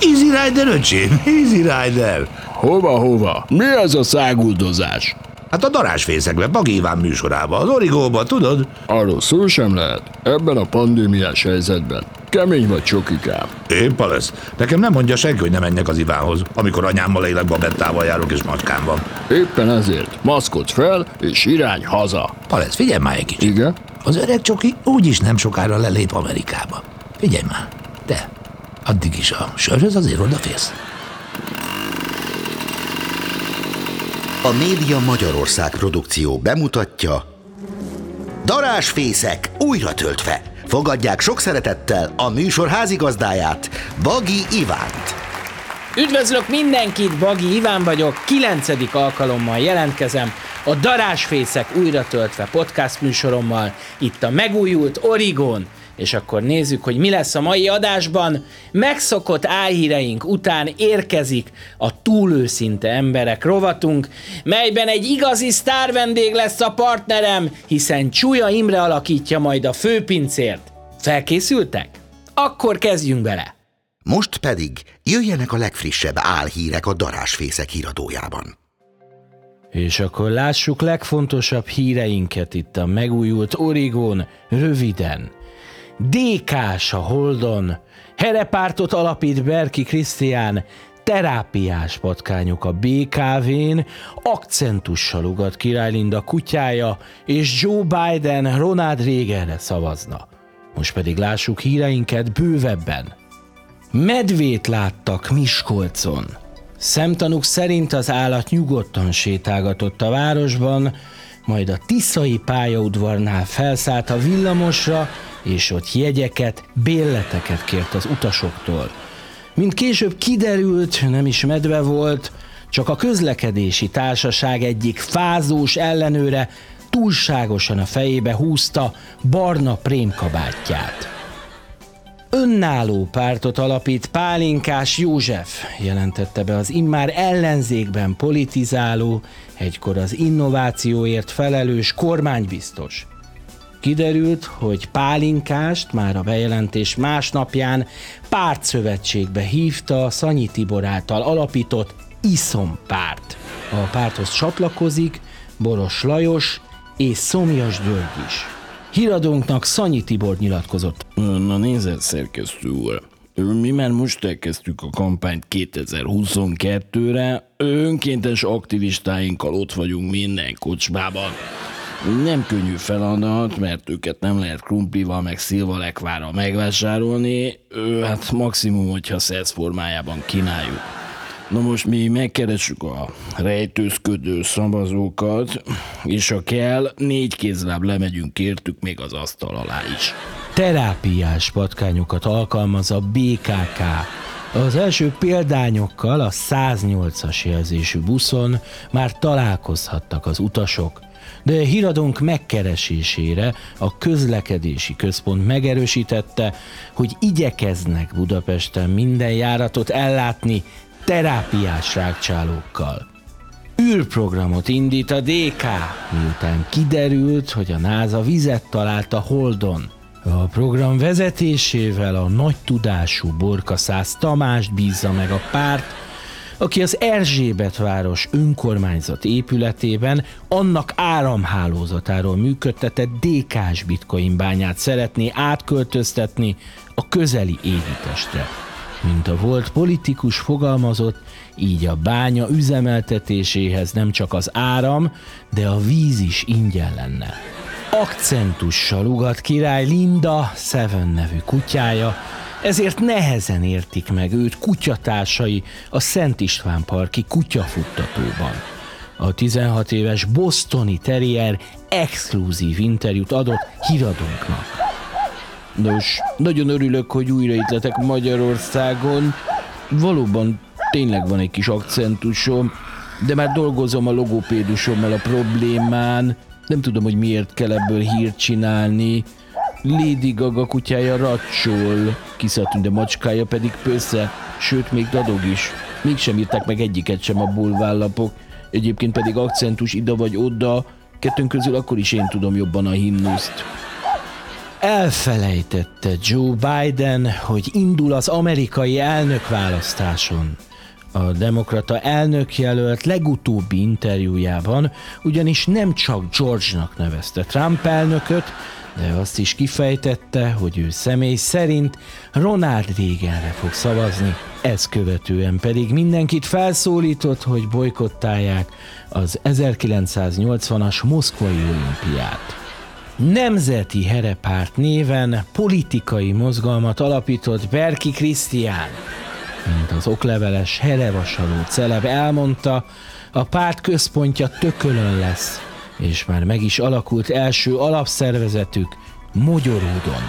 Easy Rider, öcsém, Easy Rider. Hova, hova? Mi ez a száguldozás? Hát a darásfészekbe, Bagi Iván műsorába, az Origóba, tudod? Arról szó sem lehet. Ebben a pandémiás helyzetben. Kemény vagy csokikám. Épp lesz. Nekem nem mondja senki, hogy ne menjek az Ivánhoz, amikor anyámmal élek babettával járok és macskám van. Éppen ezért maszkot fel, és irány haza. Palesz, figyelj már egy kicsit. Igen? Az öreg csoki úgyis nem sokára lelép Amerikába. Figyelj már, te, addig is a sörhöz azért odaférsz. A Média Magyarország produkció bemutatja Darásfészek újra töltve. Fogadják sok szeretettel a műsor házigazdáját, Bagi Ivánt. Üdvözlök mindenkit, Bagi Iván vagyok, kilencedik alkalommal jelentkezem a Darásfészek újra töltve podcast műsorommal, itt a megújult Origon, és akkor nézzük, hogy mi lesz a mai adásban. Megszokott álhíreink után érkezik a túlőszinte emberek rovatunk, melyben egy igazi sztár vendég lesz a partnerem, hiszen Csúlya Imre alakítja majd a főpincért. Felkészültek? Akkor kezdjünk bele! Most pedig jöjjenek a legfrissebb álhírek a Darásfészek híradójában. És akkor lássuk legfontosabb híreinket itt a megújult Origon röviden. DK-s a Holdon, herepártot alapít Berki Krisztián, terápiás patkányok a BKV-n, akcentussal ugat Király Linda kutyája, és Joe Biden Ronald Reaganre szavazna. Most pedig lássuk híreinket bővebben. Medvét láttak Miskolcon. Szemtanúk szerint az állat nyugodtan sétálgatott a városban, majd a Tiszai pályaudvarnál felszállt a villamosra, és ott jegyeket, bélleteket kért az utasoktól. Mint később kiderült, nem is medve volt, csak a közlekedési társaság egyik fázós ellenőre túlságosan a fejébe húzta barna prémkabátját. Önálló pártot alapít Pálinkás József, jelentette be az immár ellenzékben politizáló, egykor az innovációért felelős kormánybiztos. Kiderült, hogy Pálinkást már a bejelentés másnapján pártszövetségbe hívta Szanyi Tibor által alapított Iszom párt. A párthoz csatlakozik Boros Lajos és Szomjas György is. Híradónknak Szanyi Tibor nyilatkozott. Na nézed, szerkesztő úr. Mi már most elkezdtük a kampányt 2022-re, önkéntes aktivistáinkkal ott vagyunk minden kocsmában. Nem könnyű feladat, mert őket nem lehet krumplival meg szilvalekvára megvásárolni, hát maximum, hogyha szersz formájában kínáljuk. Na most mi megkeressük a rejtőzködő szavazókat, és ha kell, négy kézláb lemegyünk értük még az asztal alá is. Terápiás patkányokat alkalmaz a BKK. Az első példányokkal a 108-as jelzésű buszon már találkozhattak az utasok, de híradónk megkeresésére a közlekedési központ megerősítette, hogy igyekeznek Budapesten minden járatot ellátni terápiás rákcsálókkal. űrprogramot indít a DK, miután kiderült, hogy a NASA vizet talált a Holdon. A program vezetésével a nagy tudású Borkaszász Tamást bízza meg a párt, aki az Erzsébet város önkormányzat épületében annak áramhálózatáról működtetett DK-s bitcoin bányát szeretné átköltöztetni a közeli égitestre. Mint a volt politikus fogalmazott, így a bánya üzemeltetéséhez nem csak az áram, de a víz is ingyen lenne. Akcentussal ugat király Linda, Seven nevű kutyája, ezért nehezen értik meg őt kutyatársai a Szent István parki kutyafuttatóban. A 16 éves bostoni terrier exkluzív interjút adott híradónknak. Nos, nagyon örülök, hogy újra itt Magyarországon. Valóban tényleg van egy kis akcentusom, de már dolgozom a logopédusommal a problémán. Nem tudom, hogy miért kell ebből hírt csinálni. Lady Gaga kutyája racsol, kiszattunk, de macskája pedig pösze, sőt még dadog is. Mégsem írták meg egyiket sem a bulvállapok, egyébként pedig akcentus ide vagy oda, kettőnk közül akkor is én tudom jobban a himnuszt. Elfelejtette Joe Biden, hogy indul az amerikai elnökválasztáson. A demokrata elnökjelölt legutóbbi interjújában ugyanis nem csak George-nak nevezte Trump elnököt, de azt is kifejtette, hogy ő személy szerint Ronald Reaganre fog szavazni, ezt követően pedig mindenkit felszólított, hogy bolykottálják az 1980-as moszkvai olimpiát. Nemzeti Herepárt néven politikai mozgalmat alapított Berki Krisztián. Mint az okleveles herevasaló celeb elmondta, a párt központja tökölön lesz, és már meg is alakult első alapszervezetük Mogyoródon.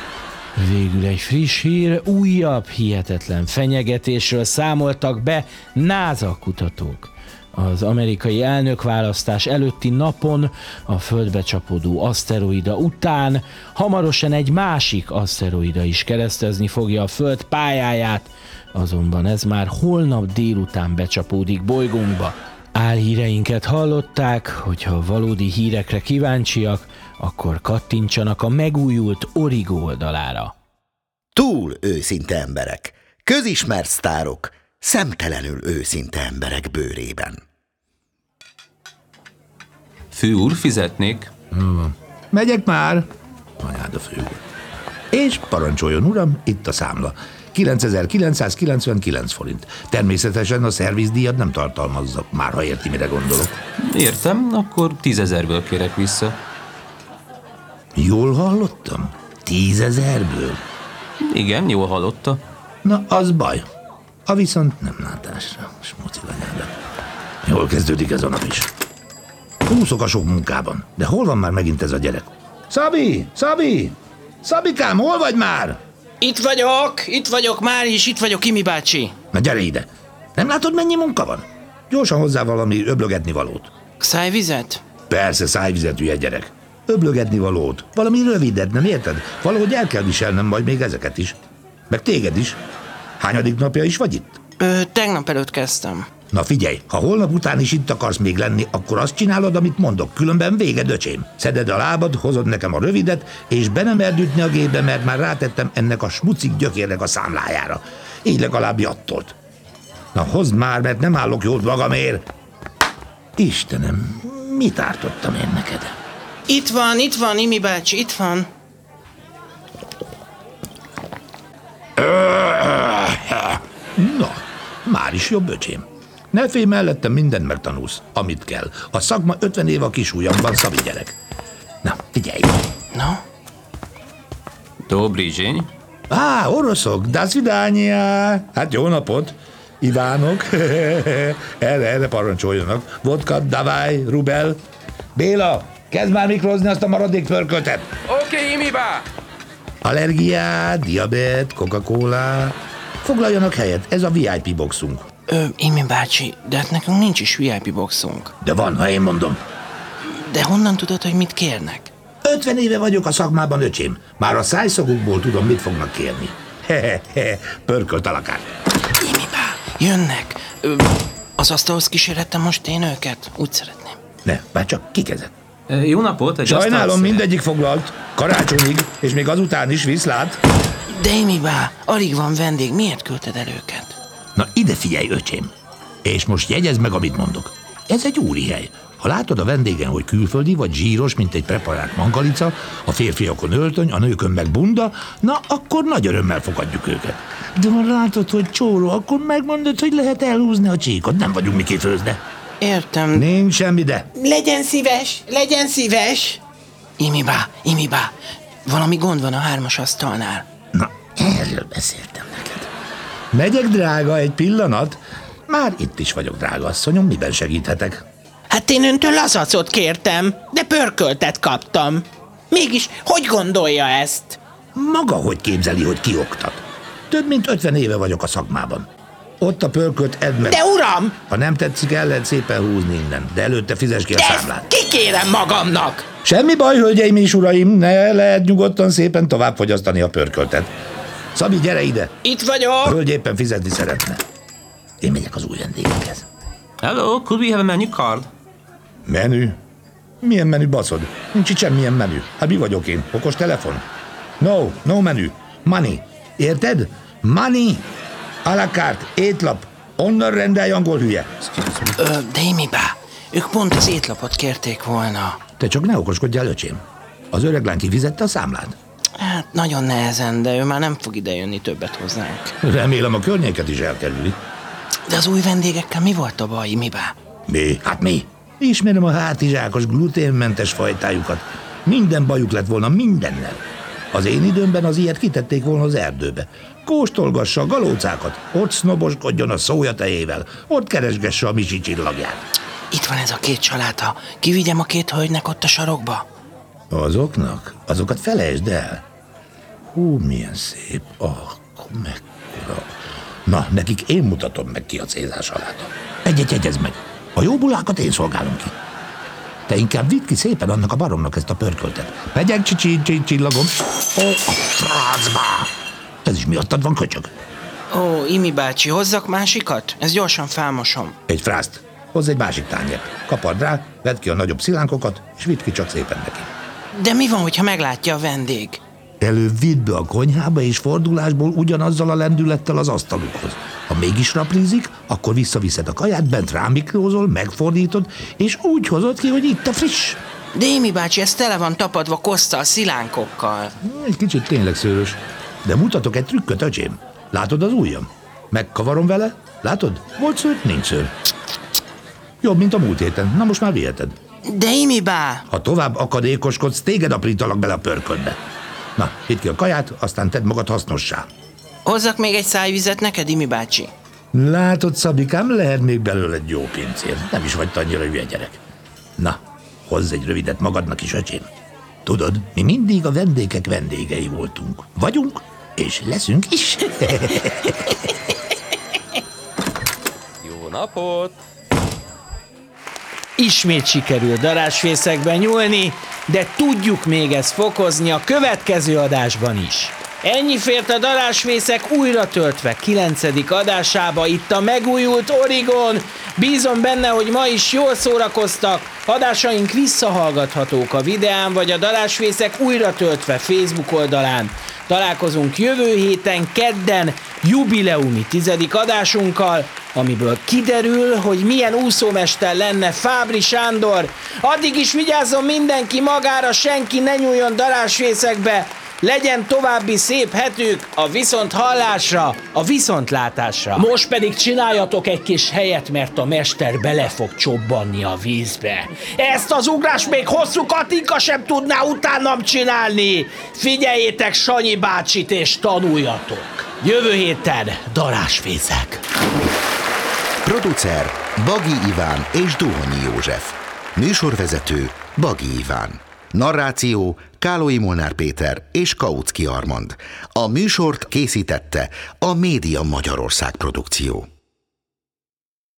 Végül egy friss hír, újabb hihetetlen fenyegetésről számoltak be NASA kutatók. Az amerikai elnökválasztás előtti napon a földbe csapódó aszteroida után hamarosan egy másik aszteroida is keresztezni fogja a föld pályáját, azonban ez már holnap délután becsapódik bolygónkba. Álhíreinket hallották, hogyha valódi hírekre kíváncsiak, akkor kattintsanak a megújult Origo oldalára. Túl őszinte emberek, közismert sztárok, szemtelenül őszinte emberek bőrében. Fő úr, fizetnék. Megyek már, anyád a fő úr. És parancsoljon, uram, itt a számla. 9999 forint. Természetesen a szervizdíjat nem tartalmazza, már ha érti, mire gondolok. Értem, akkor tízezerből kérek vissza. Jól hallottam? Tízezerből? Igen, jól hallotta. Na, az baj. A viszont nem látásra, smuciganyára. Jól kezdődik ez a nap is. Húszok a sok munkában, de hol van már megint ez a gyerek? Szabi! Szabi! Szabikám, hol vagy már? Itt vagyok, itt vagyok már is, itt vagyok, Kimi bácsi. Na gyere ide! Nem látod, mennyi munka van? Gyorsan hozzá valami öblögetni valót. Szájvizet? Persze, szájvizet, hülye gyerek. Öblögetni valót. Valami rövidet, nem érted? Valahogy el kell viselnem majd még ezeket is. Meg téged is. Hányadik napja is vagy itt? Ö, tegnap előtt kezdtem. Na figyelj, ha holnap után is itt akarsz még lenni, akkor azt csinálod, amit mondok, különben véged, öcsém. Szeded a lábad, hozod nekem a rövidet, és be nem erdütni a gépbe, mert már rátettem ennek a smucik gyökérnek a számlájára. Így legalább jattolt. Na hozd már, mert nem állok jót magamért. Istenem, mit ártottam én neked? Itt van, itt van, Imi bácsi, itt van. Na, már is jobb, öcsém. Ne félj mellettem mindent megtanulsz, amit kell. A szakma 50 év a kis ujjamban, Szabi gyerek. Na, figyelj! Na, Dobri zsény. Á, oroszok, da svidania! Hát jó napot! Ivánok, erre, erre parancsoljanak. Vodka, davaj, rubel. Béla, kezd már mikrozni azt a maradék pörköltet. Oké, okay, Imiba! Allergiát, diabet, Coca-Cola. Foglaljanak helyet, ez a VIP boxunk. Ö, Imi bácsi, de hát nekünk nincs is VIP boxunk. De van, ha én mondom. De honnan tudod, hogy mit kérnek? 50 éve vagyok a szakmában, öcsém. Már a szájszagukból tudom, mit fognak kérni. Hehehe, pörkölt a lakát. Imi bá, jönnek. Ö, az asztalhoz kísérettem most én őket? Úgy szeretném. Ne, már csak kikezett. E, Jó napot, egy Sajnálom, mindegyik foglalt. Karácsonyig, és még azután is viszlát. De Imi bá, alig van vendég, miért küldted el őket? Na ide figyelj, öcsém. És most jegyezd meg, amit mondok. Ez egy úri hely. Ha látod a vendégen, hogy külföldi vagy zsíros, mint egy preparált mangalica, a férfiakon öltöny, a nőkön meg bunda, na akkor nagy örömmel fogadjuk őket. De ha látod, hogy csóró, akkor megmondod, hogy lehet elhúzni a csíkot. Nem vagyunk mi kifőzde. Értem. Nincs semmi de. Legyen szíves, legyen szíves! Imi bá, Imi bá, valami gond van a hármas asztalnál. Na, erről beszéltem. Megyek, drága, egy pillanat. Már itt is vagyok, drága asszonyom, miben segíthetek? Hát én öntől lazacot kértem, de pörköltet kaptam. Mégis, hogy gondolja ezt? Maga hogy képzeli, hogy kioktat? Több mint 50 éve vagyok a szakmában. Ott a pörkölt edd meg. De uram, Ha nem tetszik, el lehet szépen húzni innen, de előtte fizes ki a de számlát. kikérem magamnak! Semmi baj, hölgyeim és uraim, ne lehet nyugodtan szépen tovább fogyasztani a pörköltet. Szabi, gyere ide! Itt A vagyok! hölgy éppen fizetni szeretne. Én megyek az új vendégekhez. Hello, could we have a menu card? Menü? Milyen menü baszod? Nincs itt semmilyen menü. Hát mi vagyok én? Okos telefon? No, no menü. Money. Érted? Money. A la carte, étlap. Onnan rendelj, angol hülye. Ö, de Imibá, ők pont az étlapot kérték volna. Te csak ne okoskodjál, öcsém. Az öreg lány kifizette a számlát. Nagyon nehezen, de ő már nem fog idejönni többet hozzánk. Remélem a környéket is elkerüli. De az új vendégekkel mi volt a baj, Imibá? Mi? Hát mi? Ismerem a hátizsákos, gluténmentes fajtájukat. Minden bajuk lett volna mindennel. Az én időmben az ilyet kitették volna az erdőbe. Kóstolgassa a galócákat, ott sznoboskodjon a szója tejével, ott keresgesse a misi csillagját. Itt van ez a két csaláta. Kivigyem a két hölgynek ott a sarokba? Azoknak? Azokat felejtsd el. Hú, milyen szép. Ah, mekkora. Na, nekik én mutatom meg ki a célzás saláta. Egyet jegyez meg. A jó bulákat én szolgálom ki. Te inkább vidd ki szépen annak a baromnak ezt a pörköltet. Megyek, csicsi, csicsi, csillagom. Ó, a francba! Ez is miattad van, köcsög. Ó, Imi bácsi, hozzak másikat? Ez gyorsan felmosom. Egy frászt. Hozz egy másik tányért. Kapad rá, vedd ki a nagyobb szilánkokat, és vidd ki csak szépen neki. De mi van, hogyha meglátja a vendég? Előbb vidd be a konyhába, és fordulásból ugyanazzal a lendülettel az asztalukhoz. Ha mégis raplizik, akkor visszaviszed a kaját, bent rámikrózol, megfordítod, és úgy hozod ki, hogy itt a friss. De Imi bácsi, ez tele van tapadva kosztal, szilánkokkal. Egy kicsit tényleg szőrös. De mutatok egy trükköt, öcsém. Látod az ujjam? Megkavarom vele? Látod? Volt szőr, nincs szőr. Jobb, mint a múlt héten. Na most már viheted. De Imi bá! Ha tovább akadékoskodsz, téged aprítalak bele a pörködbe. Na, hidd ki a kaját, aztán tedd magad hasznossá. Hozzak még egy szájvizet neked, Imi bácsi? Látod, Szabikám, lehet még belőle egy jó pincér. Nem is vagy annyira hülye gyerek. Na, hozz egy rövidet magadnak is, öcsém. Tudod, mi mindig a vendégek vendégei voltunk. Vagyunk, és leszünk is. Jó napot! Ismét sikerül darásfészekben nyúlni, de tudjuk még ezt fokozni a következő adásban is. Ennyi fért a darásfészek újra töltve 9. adásába itt a megújult Origon. Bízom benne, hogy ma is jól szórakoztak. Adásaink visszahallgathatók a videán, vagy a darásfészek újra töltve Facebook oldalán. Találkozunk jövő héten kedden jubileumi tizedik adásunkkal, amiből kiderül, hogy milyen úszómester lenne Fábri Sándor. Addig is vigyázzon mindenki magára, senki ne nyúljon darásfészekbe, legyen további szép hetük a viszont hallásra, a viszontlátásra. Most pedig csináljatok egy kis helyet, mert a mester bele fog csobbanni a vízbe. Ezt az ugrás még hosszú Katinka sem tudná utánam csinálni. Figyeljétek Sanyi bácsit és tanuljatok. Jövő héten darásfészek. Producer Bagi Iván és Dohonyi József. Műsorvezető Bagi Iván. Narráció Kálói Molnár Péter és Kautsky Armand. A műsort készítette a Média Magyarország produkció.